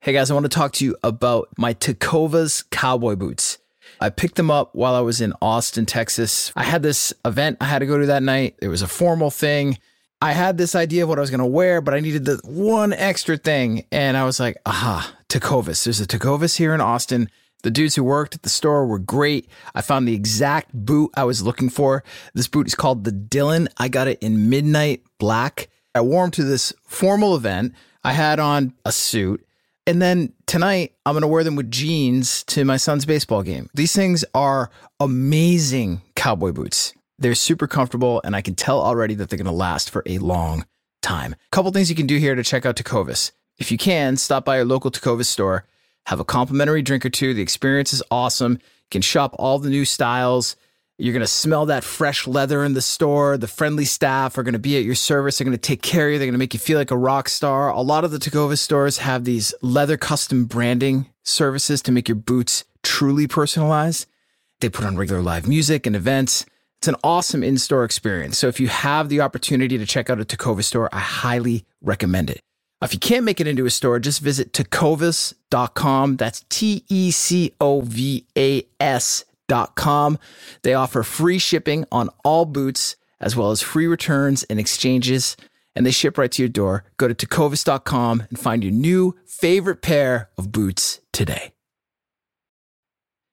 Hey guys, I want to talk to you about my Tecovas cowboy boots. I picked them up while I was in Austin, Texas. I had this event I had to go to that night. It was a formal thing. I had this idea of what I was going to wear, but I needed the one extra thing. And I was like, aha, Tecovas. There's a Tecovas here in Austin. The dudes who worked at the store were great. I found the exact boot I was looking for. This boot is called the Dylan. I got it in midnight black. I wore them to this formal event. I had on a suit. And then tonight, I'm going to wear them with jeans to my son's baseball game. These things are amazing cowboy boots. They're super comfortable, and I can tell already that they're going to last for a long time. A couple things you can do here to check out Tecovas. If you can, stop by your local Tecovas store, have a complimentary drink or two. The experience is awesome. You can shop all the new styles. You're going to smell that fresh leather in the store. The friendly staff are going to be at your service. They're going to take care of you. They're going to make you feel like a rock star. A lot of the Tecovas stores have these leather custom branding services to make your boots truly personalized. They put on regular live music and events. It's an awesome in store experience. So if you have the opportunity to check out a Tecovas store, I highly recommend it. If you can't make it into a store, just visit tecovas.com. That's T E C O V A S com. They offer free shipping on all boots, as well as free returns and exchanges, and they ship right to your door. Go to tecovas.com and find your new favorite pair of boots today.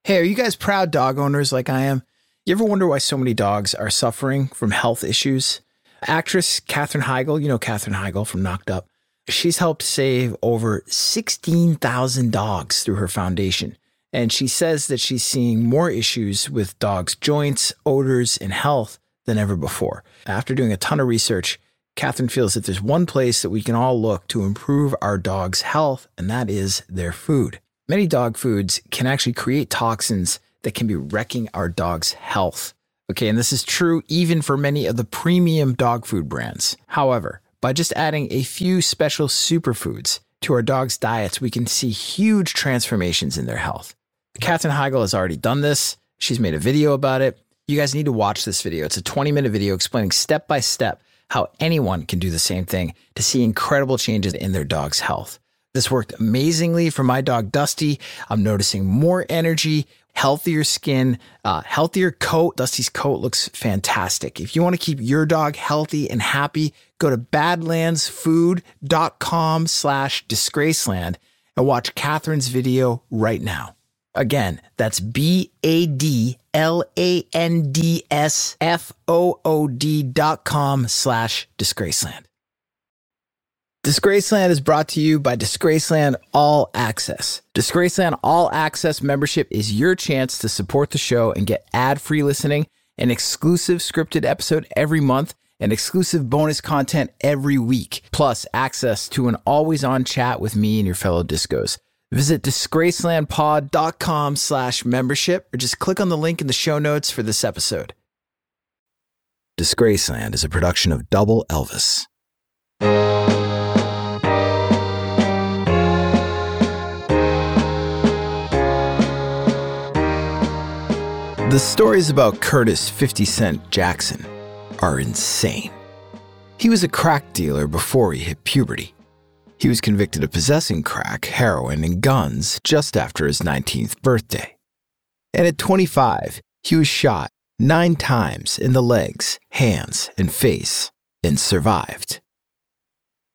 Hey, are you guys proud dog owners like I am? You ever wonder why so many dogs are suffering from health issues? Actress Katherine Heigl, you know Katherine Heigl from Knocked Up, she's helped save over 16,000 dogs through her foundation. And she says that she's seeing more issues with dogs' joints, odors, and health than ever before. After doing a ton of research, Katherine feels that there's one place that we can all look to improve our dog's health, and that is their food. Many dog foods can actually create toxins that can be wrecking our dog's health. Okay, and this is true even for many of the premium dog food brands. However, by just adding a few special superfoods to our dog's diets, we can see huge transformations in their health. Katherine Heigl has already done this. She's made a video about it. You guys need to watch this video. It's a 20 minute video explaining step by step how anyone can do the same thing to see incredible changes in their dog's health. This worked amazingly for my dog Dusty. I'm noticing more energy, healthier skin, uh, healthier coat. Dusty's coat looks fantastic. If you want to keep your dog healthy and happy, go to badlandsfood.com slash disgraceland and watch Katherine's video right now. Again, that's B A D L A N D S F O O D dot com slash Disgraceland. Disgraceland is brought to you by Disgraceland All Access. Disgraceland All Access membership is your chance to support the show and get ad free listening, an exclusive scripted episode every month, and exclusive bonus content every week, plus access to an always on chat with me and your fellow discos. Visit disgracelandpod.com slash membership or just click on the link in the show notes for this episode. Disgraceland is a production of Double Elvis. The stories about Curtis 50 Cent Jackson are insane. He was a crack dealer before he hit puberty. He was convicted of possessing crack, heroin, and guns just after his 19th birthday. And at 25, he was shot nine times in the legs, hands, and face and survived.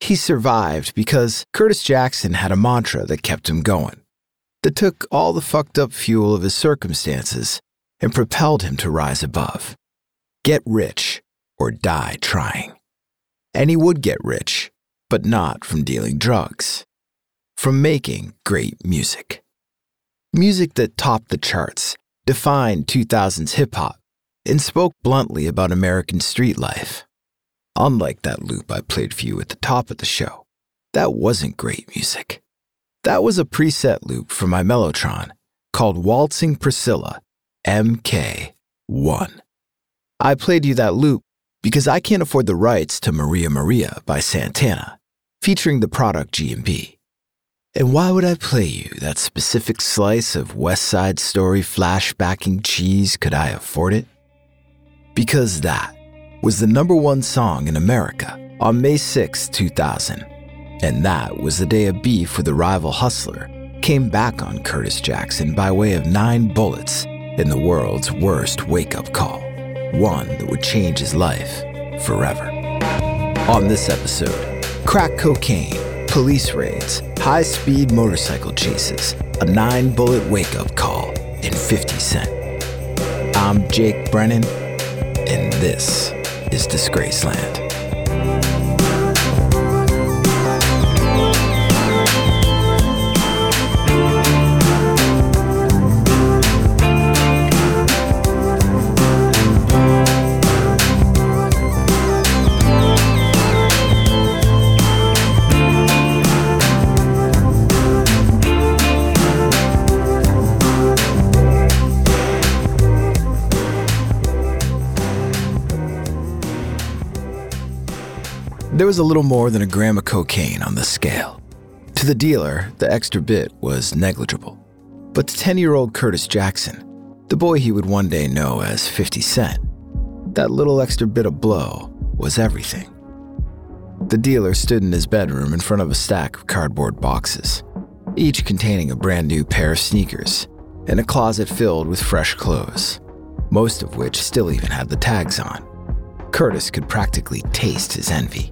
He survived because Curtis Jackson had a mantra that kept him going, that took all the fucked up fuel of his circumstances and propelled him to rise above. Get rich or die trying. And he would get rich but not from dealing drugs, from making great music. Music that topped the charts, defined 2000s hip hop, and spoke bluntly about American street life. Unlike that loop I played for you at the top of the show, that wasn't great music. That was a preset loop from my Mellotron called Waltzing Priscilla MK1. I played you that loop because I can't afford the rights to Maria Maria by Santana, featuring the product G&B. And why would I play you that specific slice of West Side Story flashbacking cheese could I afford it? Because that was the number one song in America on May 6, 2000, And that was the day a beef with a rival hustler came back on Curtis Jackson by way of nine bullets in the world's worst wake up call, one that would change his life forever. On this episode, crack cocaine, police raids, high speed motorcycle chases, a nine bullet wake up call, and 50 Cent. I'm Jake Brennan, and this is Disgraceland. There was a little more than a gram of cocaine on the scale. To the dealer, the extra bit was negligible. But to 10 year old Curtis Jackson, the boy he would one day know as 50 Cent, that little extra bit of blow was everything. The dealer stood in his bedroom in front of a stack of cardboard boxes, each containing a brand new pair of sneakers and a closet filled with fresh clothes, most of which still even had the tags on. Curtis could practically taste his envy.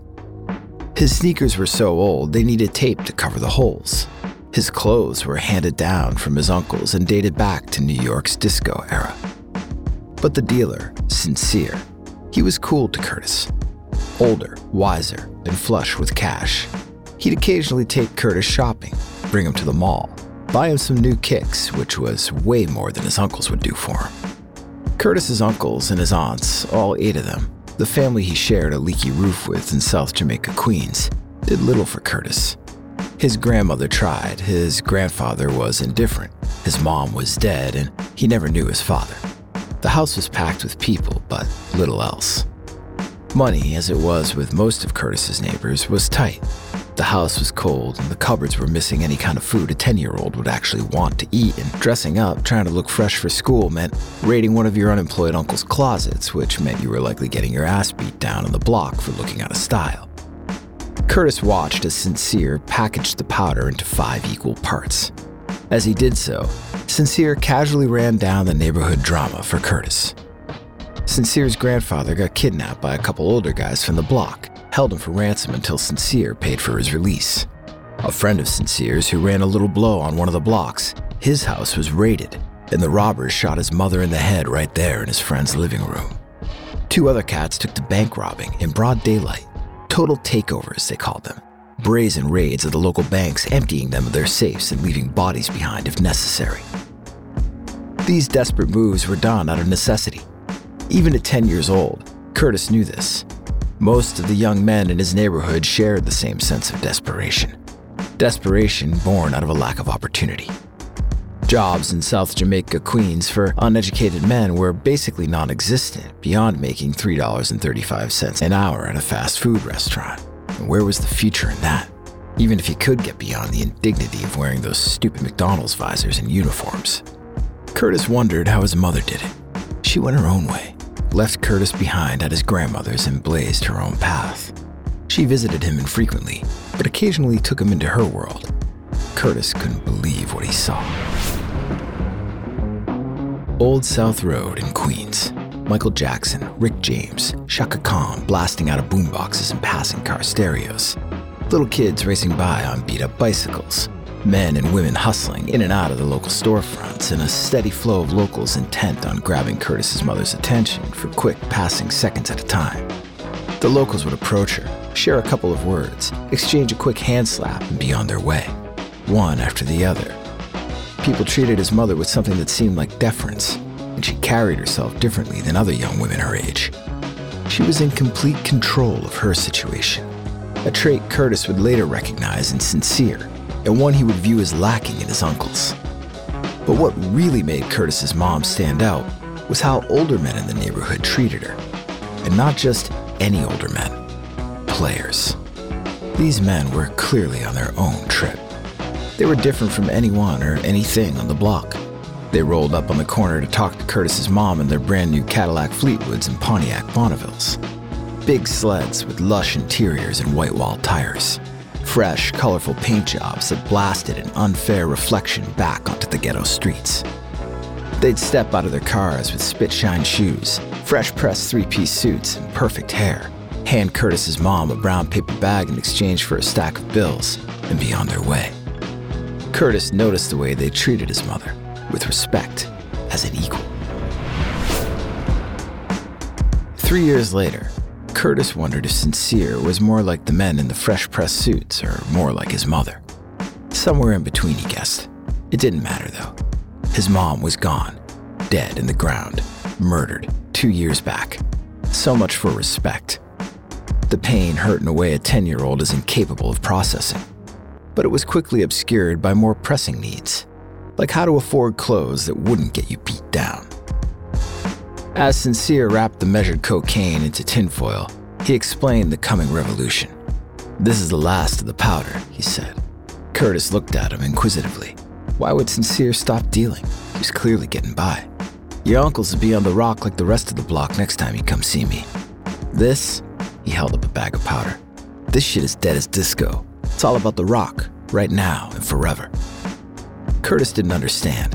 His sneakers were so old they needed tape to cover the holes. His clothes were handed down from his uncles and dated back to New York's disco era. But the dealer, sincere, he was cool to Curtis. Older, wiser, and flush with cash. He'd occasionally take Curtis shopping, bring him to the mall, buy him some new kicks, which was way more than his uncles would do for him. Curtis's uncles and his aunts, all eight of them, the family he shared a leaky roof with in South Jamaica, Queens, did little for Curtis. His grandmother tried, his grandfather was indifferent, his mom was dead, and he never knew his father. The house was packed with people, but little else. Money, as it was with most of Curtis's neighbors, was tight. The house was cold, and the cupboards were missing any kind of food a 10 year old would actually want to eat. And dressing up, trying to look fresh for school, meant raiding one of your unemployed uncle's closets, which meant you were likely getting your ass beat down on the block for looking out of style. Curtis watched as Sincere packaged the powder into five equal parts. As he did so, Sincere casually ran down the neighborhood drama for Curtis. Sincere's grandfather got kidnapped by a couple older guys from the block, held him for ransom until Sincere paid for his release. A friend of Sincere's who ran a little blow on one of the blocks, his house was raided, and the robbers shot his mother in the head right there in his friend's living room. Two other cats took to bank robbing in broad daylight. Total takeovers, they called them. Brazen raids of the local banks, emptying them of their safes and leaving bodies behind if necessary. These desperate moves were done out of necessity even at 10 years old, Curtis knew this. Most of the young men in his neighborhood shared the same sense of desperation. Desperation born out of a lack of opportunity. Jobs in South Jamaica, Queens for uneducated men were basically non existent beyond making $3.35 an hour at a fast food restaurant. And where was the future in that? Even if he could get beyond the indignity of wearing those stupid McDonald's visors and uniforms. Curtis wondered how his mother did it. She went her own way left Curtis behind at his grandmother's and blazed her own path. She visited him infrequently, but occasionally took him into her world. Curtis couldn't believe what he saw. Old South Road in Queens. Michael Jackson, Rick James, Chaka Khan blasting out of boomboxes and passing car stereos. Little kids racing by on beat up bicycles men and women hustling in and out of the local storefronts, and a steady flow of locals intent on grabbing Curtis's mother's attention for quick passing seconds at a time. The locals would approach her, share a couple of words, exchange a quick hand slap, and be on their way, one after the other. People treated his mother with something that seemed like deference, and she carried herself differently than other young women her age. She was in complete control of her situation, a trait Curtis would later recognize in Sincere and one he would view as lacking in his uncles. But what really made Curtis's mom stand out was how older men in the neighborhood treated her. And not just any older men, players. These men were clearly on their own trip. They were different from anyone or anything on the block. They rolled up on the corner to talk to Curtis's mom in their brand new Cadillac Fleetwoods and Pontiac Bonnevilles. Big sleds with lush interiors and white wall tires fresh, colorful paint jobs that blasted an unfair reflection back onto the ghetto streets. They'd step out of their cars with spit shine shoes, fresh pressed three piece suits, and perfect hair, hand Curtis's mom a brown paper bag in exchange for a stack of bills, and be on their way. Curtis noticed the way they treated his mother, with respect, as an equal. Three years later, Curtis wondered if Sincere was more like the men in the fresh pressed suits or more like his mother. Somewhere in between, he guessed. It didn't matter, though. His mom was gone, dead in the ground, murdered two years back. So much for respect. The pain hurt in a way a 10 year old is incapable of processing. But it was quickly obscured by more pressing needs, like how to afford clothes that wouldn't get you beat down. As Sincere wrapped the measured cocaine into tinfoil, he explained the coming revolution. This is the last of the powder, he said. Curtis looked at him inquisitively. Why would Sincere stop dealing? He's clearly getting by. Your uncle's will be on the rock like the rest of the block next time you come see me. This, he held up a bag of powder. This shit is dead as disco. It's all about the rock, right now and forever. Curtis didn't understand.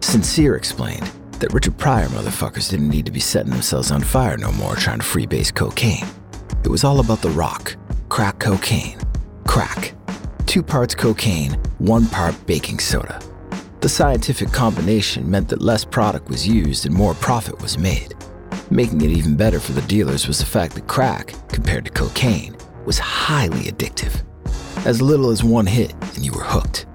Sincere explained that Richard Pryor motherfuckers didn't need to be setting themselves on fire no more trying to freebase cocaine. It was all about the rock, crack cocaine, crack. Two parts cocaine, one part baking soda. The scientific combination meant that less product was used and more profit was made. Making it even better for the dealers was the fact that crack, compared to cocaine, was highly addictive. As little as one hit and you were hooked.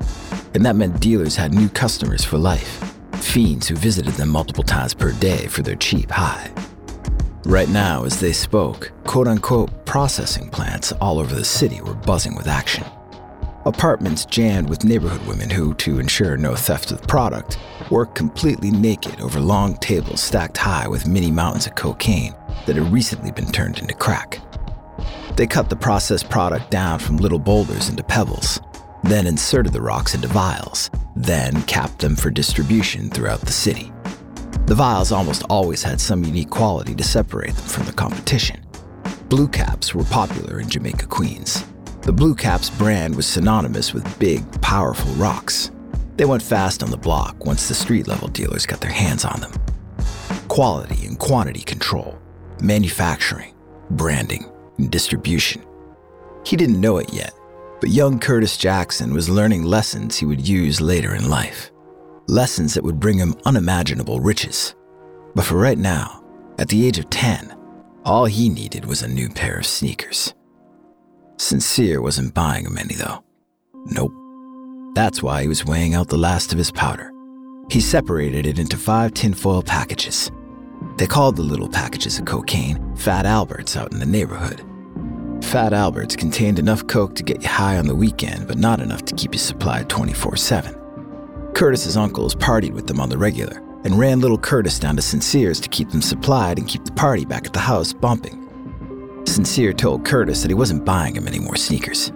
And that meant dealers had new customers for life fiends who visited them multiple times per day for their cheap high. Right now, as they spoke, quote unquote processing plants all over the city were buzzing with action. Apartments jammed with neighborhood women who, to ensure no theft of the product, worked completely naked over long tables stacked high with mini mountains of cocaine that had recently been turned into crack. They cut the processed product down from little boulders into pebbles, then inserted the rocks into vials, then capped them for distribution throughout the city. The vials almost always had some unique quality to separate them from the competition. Blue caps were popular in Jamaica, Queens. The Blue Caps brand was synonymous with big, powerful rocks. They went fast on the block once the street level dealers got their hands on them. Quality and quantity control, manufacturing, branding, and distribution. He didn't know it yet, but young Curtis Jackson was learning lessons he would use later in life. Lessons that would bring him unimaginable riches. But for right now, at the age of 10, all he needed was a new pair of sneakers. Sincere wasn't buying him any, though. Nope. That's why he was weighing out the last of his powder. He separated it into five tinfoil packages. They called the little packages of cocaine Fat Alberts out in the neighborhood. Fat Alberts contained enough coke to get you high on the weekend, but not enough to keep you supplied 24 7. Curtis's uncles partied with them on the regular and ran little Curtis down to Sincere's to keep them supplied and keep the party back at the house bumping. Sincere told Curtis that he wasn't buying him any more sneakers.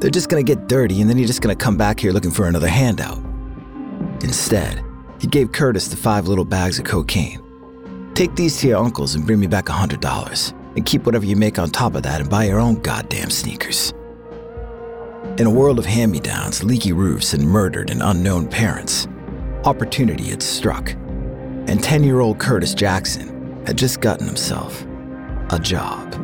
They're just gonna get dirty and then you're just gonna come back here looking for another handout. Instead, he gave Curtis the five little bags of cocaine. Take these to your uncles and bring me back a $100 and keep whatever you make on top of that and buy your own goddamn sneakers. In a world of hand me downs, leaky roofs, and murdered and unknown parents, opportunity had struck, and 10 year old Curtis Jackson had just gotten himself a job.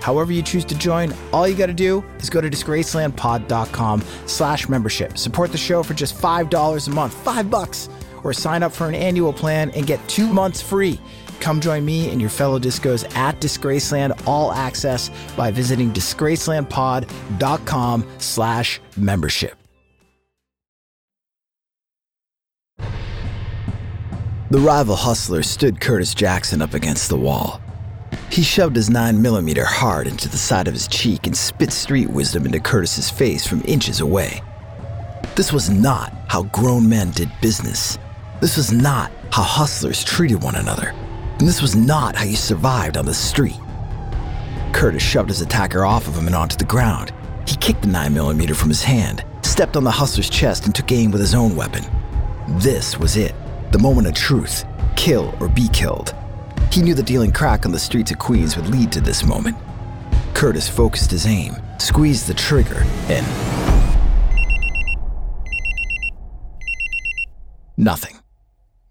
However you choose to join, all you got to do is go to disgracelandpod.com slash membership. Support the show for just $5 a month, five bucks, or sign up for an annual plan and get two months free. Come join me and your fellow discos at Disgraceland All Access by visiting disgracelandpod.com slash membership. The rival hustler stood Curtis Jackson up against the wall. He shoved his 9mm hard into the side of his cheek and spit street wisdom into Curtis's face from inches away. This was not how grown men did business. This was not how hustlers treated one another. And this was not how you survived on the street. Curtis shoved his attacker off of him and onto the ground. He kicked the 9mm from his hand, stepped on the hustler's chest, and took aim with his own weapon. This was it the moment of truth kill or be killed. He knew that dealing crack on the streets of Queens would lead to this moment. Curtis focused his aim, squeezed the trigger, and. Nothing.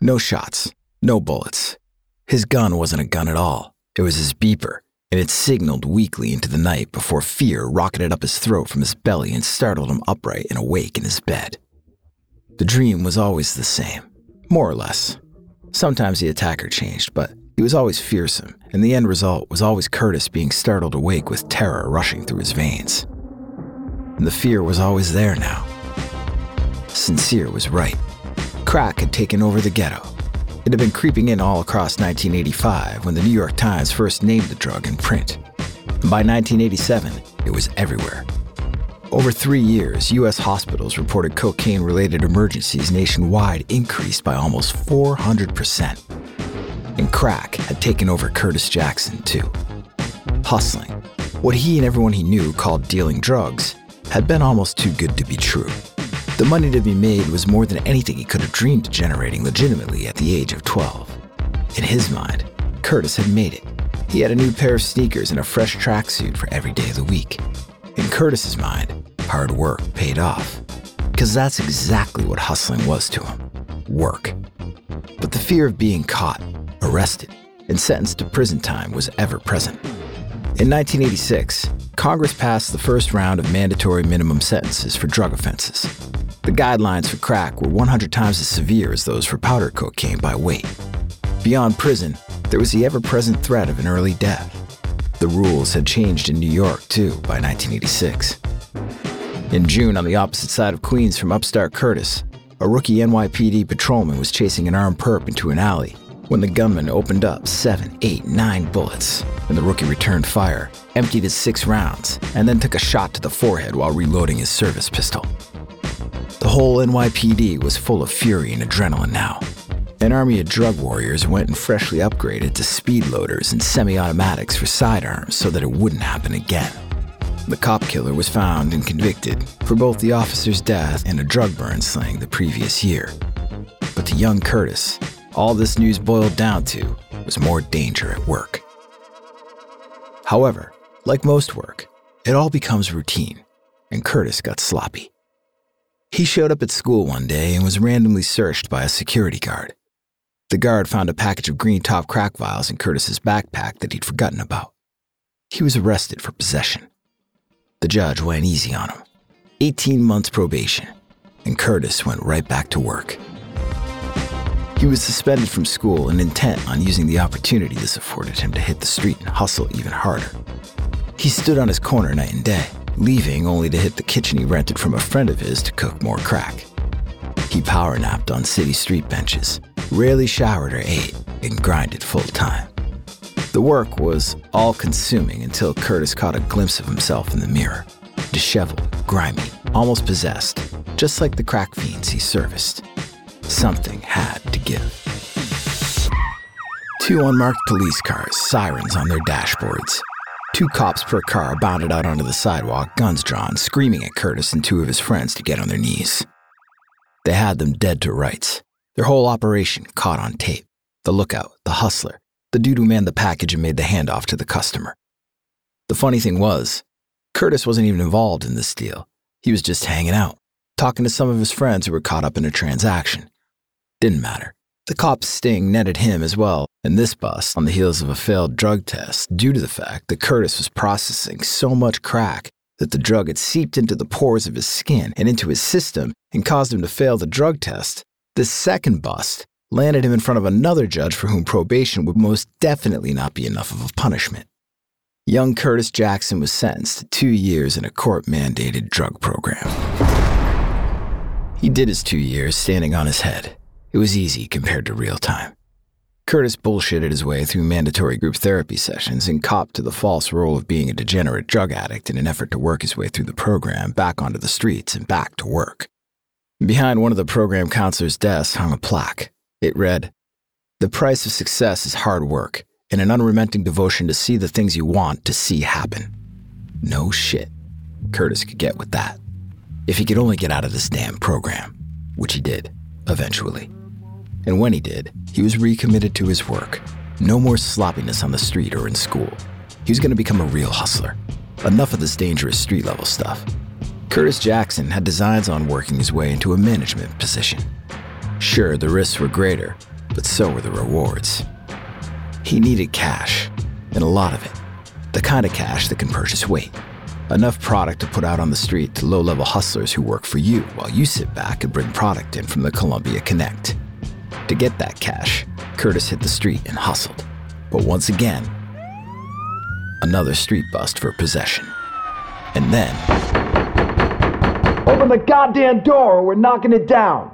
No shots, no bullets. His gun wasn't a gun at all. It was his beeper, and it signaled weakly into the night before fear rocketed up his throat from his belly and startled him upright and awake in his bed. The dream was always the same, more or less. Sometimes the attacker changed, but he was always fearsome, and the end result was always Curtis being startled awake with terror rushing through his veins. And the fear was always there now. Sincere was right. Crack had taken over the ghetto. It had been creeping in all across 1985 when the New York Times first named the drug in print. And by 1987, it was everywhere. Over three years, U.S. hospitals reported cocaine related emergencies nationwide increased by almost 400%. And crack had taken over Curtis Jackson, too. Hustling, what he and everyone he knew called dealing drugs, had been almost too good to be true. The money to be made was more than anything he could have dreamed of generating legitimately at the age of 12. In his mind, Curtis had made it. He had a new pair of sneakers and a fresh tracksuit for every day of the week. In Curtis's mind, hard work paid off. Because that's exactly what hustling was to him work. But the fear of being caught, arrested, and sentenced to prison time was ever present. In 1986, Congress passed the first round of mandatory minimum sentences for drug offenses. The guidelines for crack were 100 times as severe as those for powder cocaine by weight. Beyond prison, there was the ever present threat of an early death. The rules had changed in New York, too, by 1986. In June, on the opposite side of Queens from upstart Curtis, a rookie NYPD patrolman was chasing an armed perp into an alley when the gunman opened up seven, eight, nine bullets, and the rookie returned fire, emptied his six rounds, and then took a shot to the forehead while reloading his service pistol. The whole NYPD was full of fury and adrenaline now. An army of drug warriors went and freshly upgraded to speed loaders and semi automatics for sidearms so that it wouldn't happen again. The cop killer was found and convicted for both the officer's death and a drug burn slaying the previous year. But to young Curtis, all this news boiled down to was more danger at work. However, like most work, it all becomes routine, and Curtis got sloppy. He showed up at school one day and was randomly searched by a security guard. The guard found a package of green top crack vials in Curtis's backpack that he'd forgotten about. He was arrested for possession. The judge went easy on him 18 months probation, and Curtis went right back to work. He was suspended from school and intent on using the opportunity this afforded him to hit the street and hustle even harder. He stood on his corner night and day, leaving only to hit the kitchen he rented from a friend of his to cook more crack. He power napped on city street benches, rarely showered or ate, and grinded full time. The work was all consuming until Curtis caught a glimpse of himself in the mirror. Disheveled, grimy, almost possessed, just like the crack fiends he serviced. Something had to give. Two unmarked police cars, sirens on their dashboards. Two cops per car bounded out onto the sidewalk, guns drawn, screaming at Curtis and two of his friends to get on their knees. They had them dead to rights. Their whole operation caught on tape. The lookout, the hustler, the dude who manned the package and made the handoff to the customer. The funny thing was, Curtis wasn't even involved in this deal. He was just hanging out, talking to some of his friends who were caught up in a transaction. Didn't matter. The cop's sting netted him as well, and this bust on the heels of a failed drug test due to the fact that Curtis was processing so much crack that the drug had seeped into the pores of his skin and into his system and caused him to fail the drug test. This second bust landed him in front of another judge for whom probation would most definitely not be enough of a punishment. Young Curtis Jackson was sentenced to two years in a court mandated drug program. He did his two years standing on his head. It was easy compared to real time. Curtis bullshitted his way through mandatory group therapy sessions and copped to the false role of being a degenerate drug addict in an effort to work his way through the program back onto the streets and back to work. Behind one of the program counselor's desks hung a plaque. It read, The price of success is hard work and an unrelenting devotion to see the things you want to see happen. No shit. Curtis could get with that. If he could only get out of this damn program, which he did, eventually. And when he did, he was recommitted to his work. No more sloppiness on the street or in school. He was going to become a real hustler. Enough of this dangerous street level stuff. Curtis Jackson had designs on working his way into a management position. Sure, the risks were greater, but so were the rewards. He needed cash, and a lot of it. The kind of cash that can purchase weight. Enough product to put out on the street to low level hustlers who work for you while you sit back and bring product in from the Colombia Connect. To get that cash, Curtis hit the street and hustled. But once again, another street bust for possession. And then. Open the goddamn door or we're knocking it down!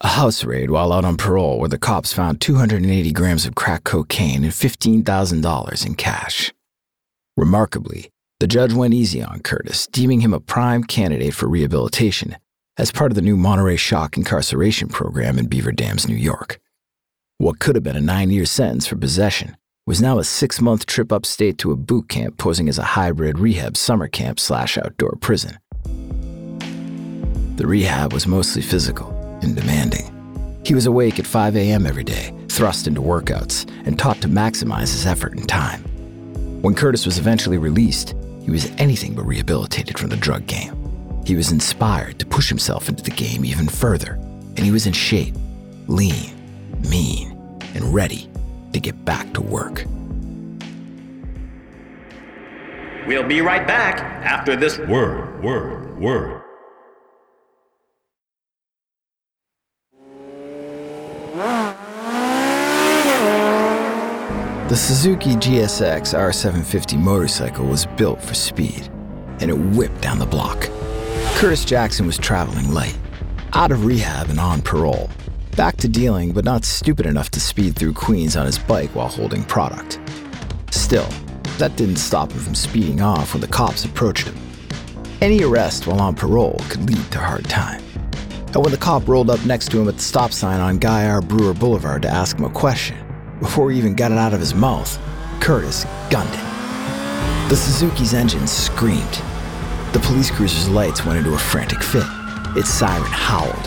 A house raid while out on parole where the cops found 280 grams of crack cocaine and $15,000 in cash. Remarkably, the judge went easy on Curtis, deeming him a prime candidate for rehabilitation as part of the new Monterey Shock incarceration program in Beaver Dams, New York. What could have been a nine year sentence for possession was now a six month trip upstate to a boot camp posing as a hybrid rehab summer camp slash outdoor prison. The rehab was mostly physical and demanding. He was awake at 5 a.m. every day, thrust into workouts, and taught to maximize his effort and time. When Curtis was eventually released, he was anything but rehabilitated from the drug game. He was inspired to push himself into the game even further, and he was in shape, lean, mean, and ready to get back to work. We'll be right back after this word, word, word. The Suzuki GSX R750 motorcycle was built for speed, and it whipped down the block. Curtis Jackson was traveling light, out of rehab and on parole, back to dealing, but not stupid enough to speed through Queens on his bike while holding product. Still, that didn't stop him from speeding off when the cops approached him. Any arrest while on parole could lead to hard time. And when the cop rolled up next to him at the stop sign on Guy R. Brewer Boulevard to ask him a question, before he even got it out of his mouth, Curtis gunned it. The Suzuki's engine screamed. The police cruiser's lights went into a frantic fit. Its siren howled.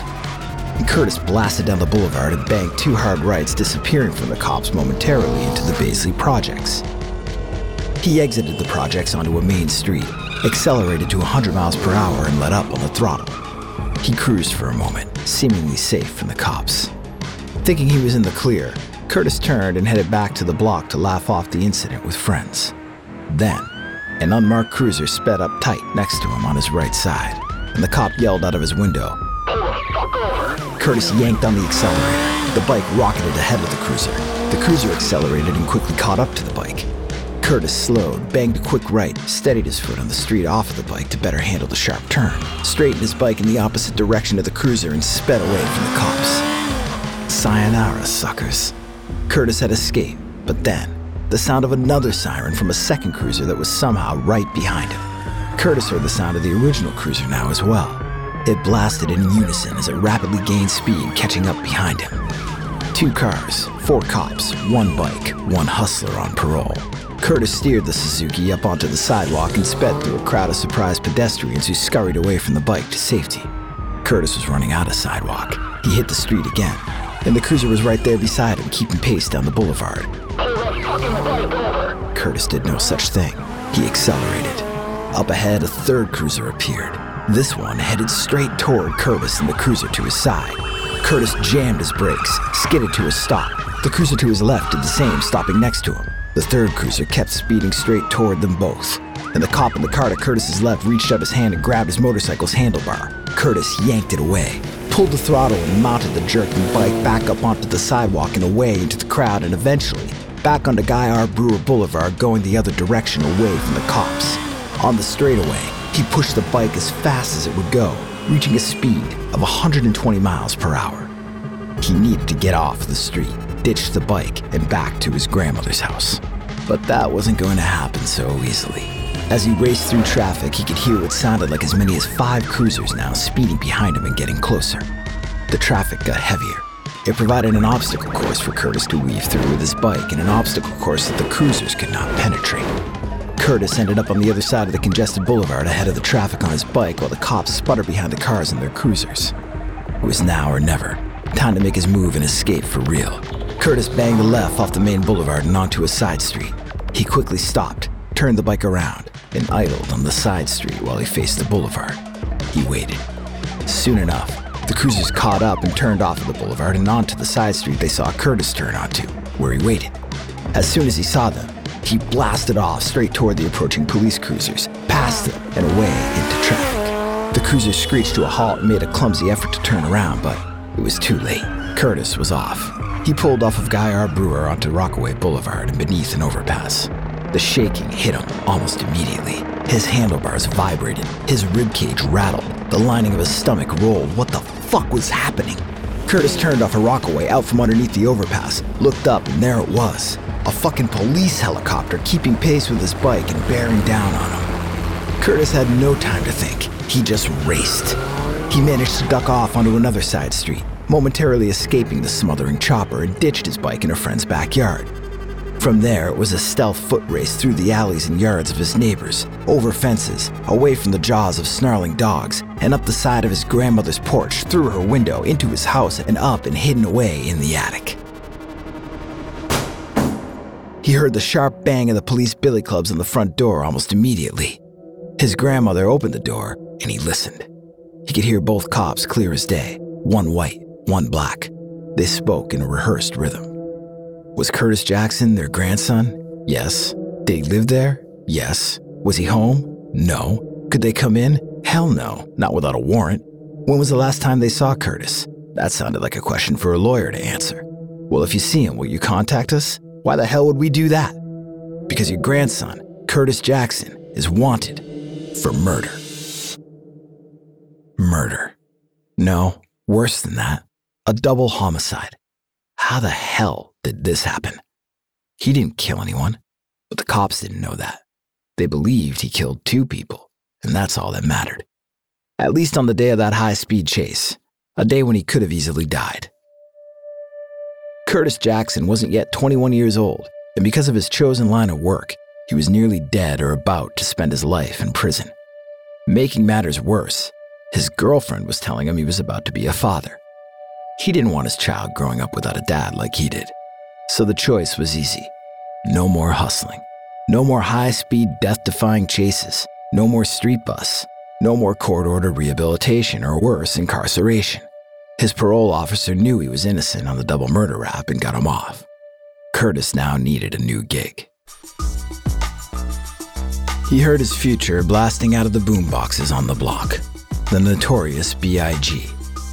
And Curtis blasted down the boulevard and banked two hard rights, disappearing from the cops momentarily into the Baisley projects. He exited the projects onto a main street, accelerated to 100 miles per hour, and let up on the throttle. He cruised for a moment, seemingly safe from the cops. Thinking he was in the clear, Curtis turned and headed back to the block to laugh off the incident with friends. Then, an unmarked cruiser sped up tight next to him on his right side, and the cop yelled out of his window. Curtis yanked on the accelerator. The bike rocketed ahead of the cruiser. The cruiser accelerated and quickly caught up to the bike. Curtis slowed, banged a quick right, steadied his foot on the street off of the bike to better handle the sharp turn, straightened his bike in the opposite direction of the cruiser, and sped away from the cops. Sayonara, suckers. Curtis had escaped, but then the sound of another siren from a second cruiser that was somehow right behind him. Curtis heard the sound of the original cruiser now as well. It blasted in unison as it rapidly gained speed, catching up behind him. Two cars, four cops, one bike, one hustler on parole. Curtis steered the Suzuki up onto the sidewalk and sped through a crowd of surprised pedestrians who scurried away from the bike to safety. Curtis was running out of sidewalk. He hit the street again, and the cruiser was right there beside him, keeping pace down the boulevard. Curtis did no such thing. He accelerated. Up ahead, a third cruiser appeared. This one headed straight toward Curtis and the cruiser to his side. Curtis jammed his brakes, skidded to a stop. The cruiser to his left did the same, stopping next to him. The third cruiser kept speeding straight toward them both. And the cop in the car to Curtis's left reached out his hand and grabbed his motorcycle's handlebar. Curtis yanked it away, pulled the throttle and mounted the jerking bike back up onto the sidewalk and away into the crowd and eventually back onto Guy R. Brewer Boulevard going the other direction away from the cops. On the straightaway, he pushed the bike as fast as it would go, reaching a speed of 120 miles per hour. He needed to get off the street, ditch the bike, and back to his grandmother's house. But that wasn't going to happen so easily. As he raced through traffic, he could hear what sounded like as many as five cruisers now speeding behind him and getting closer. The traffic got heavier. It provided an obstacle course for Curtis to weave through with his bike and an obstacle course that the cruisers could not penetrate. Curtis ended up on the other side of the congested boulevard ahead of the traffic on his bike while the cops sputtered behind the cars in their cruisers. It was now or never. Time to make his move and escape for real. Curtis banged the left off the main boulevard and onto a side street. He quickly stopped, turned the bike around, and idled on the side street while he faced the boulevard. He waited. Soon enough, the cruisers caught up and turned off of the boulevard and onto the side street they saw Curtis turn onto, where he waited. As soon as he saw them, he blasted off straight toward the approaching police cruisers, past them and away into traffic. The cruisers screeched to a halt and made a clumsy effort to turn around, but it was too late. Curtis was off. He pulled off of Guy R. Brewer onto Rockaway Boulevard and beneath an overpass. The shaking hit him almost immediately. His handlebars vibrated, his ribcage rattled, the lining of his stomach rolled. What the fuck was happening? Curtis turned off a Rockaway out from underneath the overpass, looked up, and there it was a fucking police helicopter keeping pace with his bike and bearing down on him. Curtis had no time to think. He just raced. He managed to duck off onto another side street, momentarily escaping the smothering chopper and ditched his bike in a friend's backyard. From there, it was a stealth foot race through the alleys and yards of his neighbors, over fences, away from the jaws of snarling dogs, and up the side of his grandmother's porch, through her window, into his house, and up and hidden away in the attic. He heard the sharp bang of the police billy clubs on the front door almost immediately. His grandmother opened the door and he listened. He could hear both cops clear as day one white, one black. They spoke in a rehearsed rhythm. Was Curtis Jackson their grandson? Yes. Did he live there? Yes. Was he home? No. Could they come in? Hell no, not without a warrant. When was the last time they saw Curtis? That sounded like a question for a lawyer to answer. Well, if you see him, will you contact us? Why the hell would we do that? Because your grandson, Curtis Jackson, is wanted for murder. Murder. No, worse than that. A double homicide. How the hell did this happen? He didn't kill anyone, but the cops didn't know that. They believed he killed two people, and that's all that mattered. At least on the day of that high speed chase, a day when he could have easily died. Curtis Jackson wasn't yet 21 years old, and because of his chosen line of work, he was nearly dead or about to spend his life in prison. Making matters worse, his girlfriend was telling him he was about to be a father. He didn't want his child growing up without a dad like he did, so the choice was easy no more hustling, no more high speed, death defying chases, no more street bus, no more court ordered rehabilitation or worse, incarceration. His parole officer knew he was innocent on the double murder rap and got him off. Curtis now needed a new gig. He heard his future blasting out of the boomboxes on the block. The notorious B.I.G.,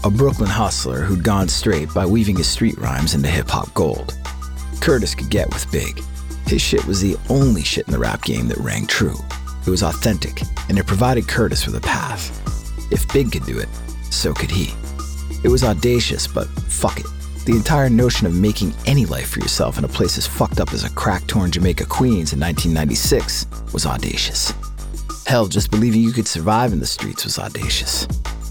a Brooklyn hustler who'd gone straight by weaving his street rhymes into hip hop gold. Curtis could get with Big. His shit was the only shit in the rap game that rang true. It was authentic, and it provided Curtis with a path. If Big could do it, so could he. It was audacious, but fuck it. the entire notion of making any life for yourself in a place as fucked up as a crack torn Jamaica, Queens in 1996 was audacious. Hell, just believing you could survive in the streets was audacious.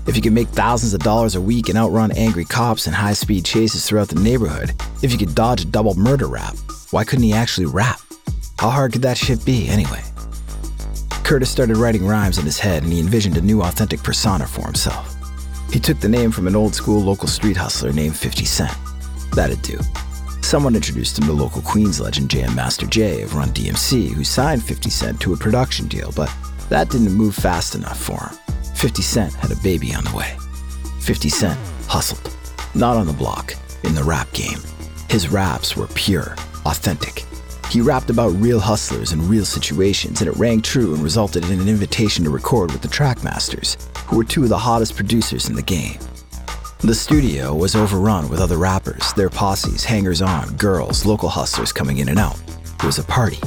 If you could make thousands of dollars a week and outrun angry cops in high speed chases throughout the neighborhood, if you could dodge a double murder rap, why couldn't he actually rap? How hard could that shit be, anyway? Curtis started writing rhymes in his head and he envisioned a new authentic persona for himself. He took the name from an old school local street hustler named 50 Cent. That'd do. Someone introduced him to local Queens legend Jam Master Jay of Run DMC, who signed 50 Cent to a production deal, but that didn't move fast enough for him. 50 Cent had a baby on the way. 50 Cent hustled. Not on the block, in the rap game. His raps were pure, authentic. He rapped about real hustlers and real situations, and it rang true and resulted in an invitation to record with the Trackmasters, who were two of the hottest producers in the game. The studio was overrun with other rappers, their posses, hangers on, girls, local hustlers coming in and out. It was a party.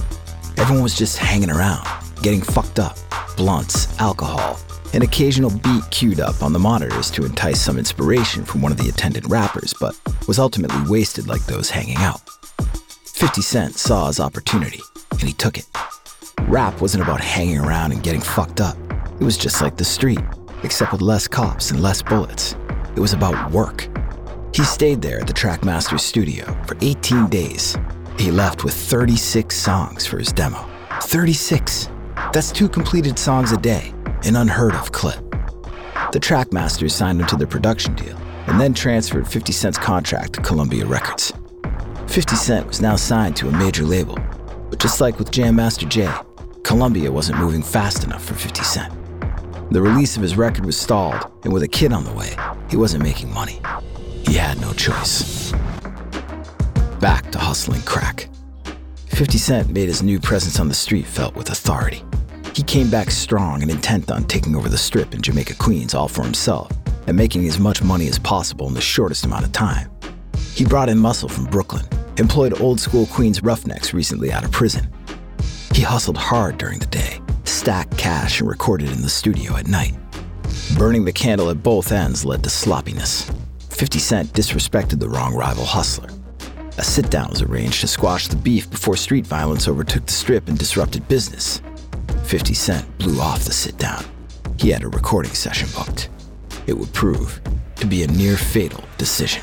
Everyone was just hanging around, getting fucked up, blunts, alcohol, an occasional beat queued up on the monitors to entice some inspiration from one of the attendant rappers, but was ultimately wasted like those hanging out. 50 Cent saw his opportunity, and he took it. Rap wasn't about hanging around and getting fucked up. It was just like the street, except with less cops and less bullets. It was about work. He stayed there at the Trackmaster's studio for 18 days. He left with 36 songs for his demo. 36! That's two completed songs a day an unheard of clip. The Trackmasters signed him to their production deal and then transferred 50 Cent's contract to Columbia Records. 50 Cent was now signed to a major label, but just like with Jam Master Jay, Columbia wasn't moving fast enough for 50 Cent. The release of his record was stalled, and with a kid on the way, he wasn't making money. He had no choice. Back to hustling crack. 50 Cent made his new presence on the street felt with authority. He came back strong and intent on taking over the strip in Jamaica, Queens all for himself and making as much money as possible in the shortest amount of time. He brought in muscle from Brooklyn, employed old school Queens roughnecks recently out of prison. He hustled hard during the day, stacked cash, and recorded in the studio at night. Burning the candle at both ends led to sloppiness. 50 Cent disrespected the wrong rival hustler. A sit down was arranged to squash the beef before street violence overtook the strip and disrupted business. 50 Cent blew off the sit down. He had a recording session booked. It would prove to be a near fatal decision.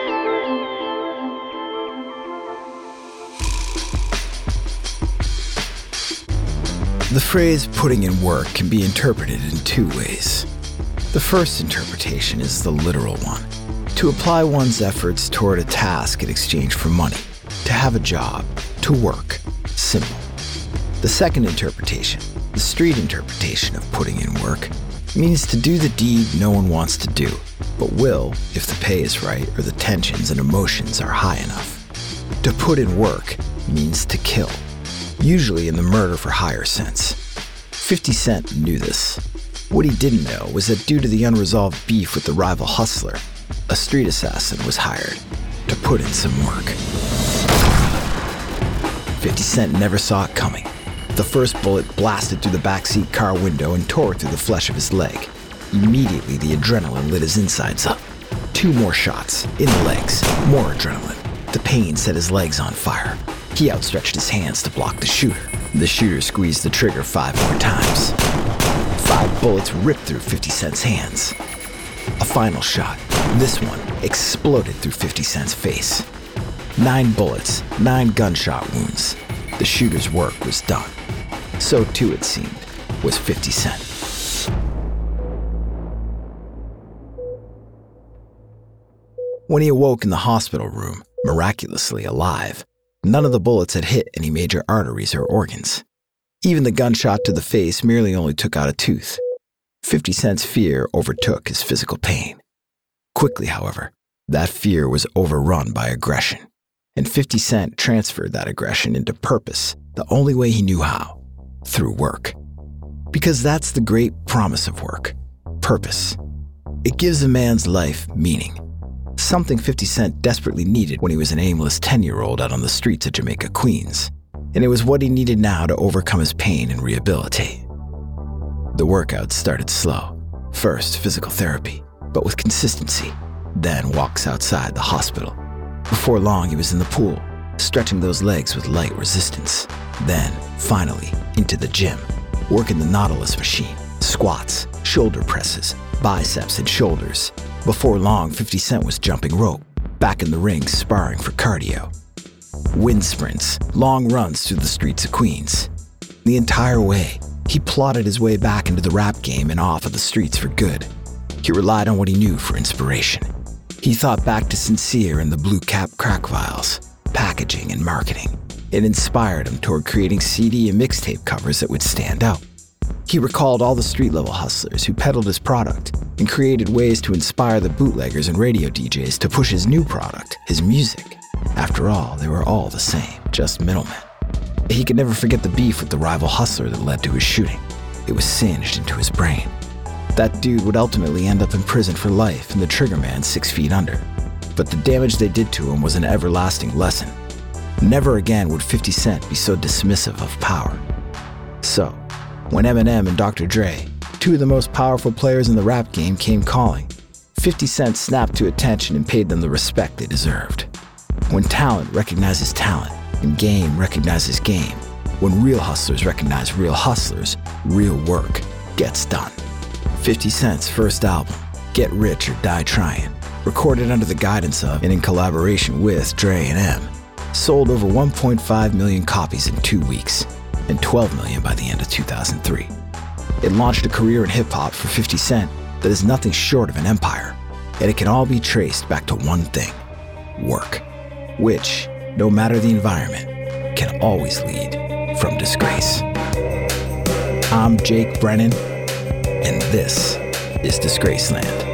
The phrase putting in work can be interpreted in two ways. The first interpretation is the literal one to apply one's efforts toward a task in exchange for money, to have a job, to work. Simple. The second interpretation, the street interpretation of putting in work, means to do the deed no one wants to do, but will if the pay is right or the tensions and emotions are high enough. To put in work means to kill, usually in the murder for hire sense. 50 Cent knew this. What he didn't know was that due to the unresolved beef with the rival hustler, a street assassin was hired to put in some work. 50 Cent never saw it coming. The first bullet blasted through the backseat car window and tore through the flesh of his leg. Immediately, the adrenaline lit his insides up. Two more shots, in the legs, more adrenaline. The pain set his legs on fire. He outstretched his hands to block the shooter. The shooter squeezed the trigger five more times. Five bullets ripped through 50 Cent's hands. A final shot, this one, exploded through 50 Cent's face. Nine bullets, nine gunshot wounds. The shooter's work was done. So too, it seemed, was 50 Cent. When he awoke in the hospital room, miraculously alive, none of the bullets had hit any major arteries or organs. Even the gunshot to the face merely only took out a tooth. 50 Cent's fear overtook his physical pain. Quickly, however, that fear was overrun by aggression, and 50 Cent transferred that aggression into purpose the only way he knew how through work. Because that's the great promise of work. purpose. It gives a man's life meaning. Something 50 Cent desperately needed when he was an aimless 10 year old out on the streets of Jamaica, Queens. And it was what he needed now to overcome his pain and rehabilitate. The workouts started slow. First, physical therapy, but with consistency. Then, walks outside the hospital. Before long, he was in the pool, stretching those legs with light resistance. Then, finally, into the gym, working the Nautilus machine, squats, shoulder presses, biceps, and shoulders. Before long, 50 Cent was jumping rope, back in the ring sparring for cardio. Wind sprints, long runs through the streets of Queens. The entire way, he plotted his way back into the rap game and off of the streets for good. He relied on what he knew for inspiration. He thought back to Sincere and the Blue Cap crack vials, packaging and marketing. It inspired him toward creating CD and mixtape covers that would stand out. He recalled all the street level hustlers who peddled his product and created ways to inspire the bootleggers and radio DJs to push his new product, his music. After all, they were all the same, just middlemen. He could never forget the beef with the rival hustler that led to his shooting. It was singed into his brain. That dude would ultimately end up in prison for life and the trigger man six feet under. But the damage they did to him was an everlasting lesson. Never again would 50 Cent be so dismissive of power. So, when Eminem and Dr. Dre, two of the most powerful players in the rap game, came calling, 50 Cent snapped to attention and paid them the respect they deserved. When talent recognizes talent and game recognizes game, when real hustlers recognize real hustlers, real work gets done. 50 Cent's first album, Get Rich or Die Trying, recorded under the guidance of and in collaboration with Dre and Em, sold over 1.5 million copies in two weeks and 12 million by the end of 2003. It launched a career in hip hop for 50 Cent that is nothing short of an empire, and it can all be traced back to one thing work, which, no matter the environment, can always lead from disgrace. I'm Jake Brennan, and this is Disgraceland.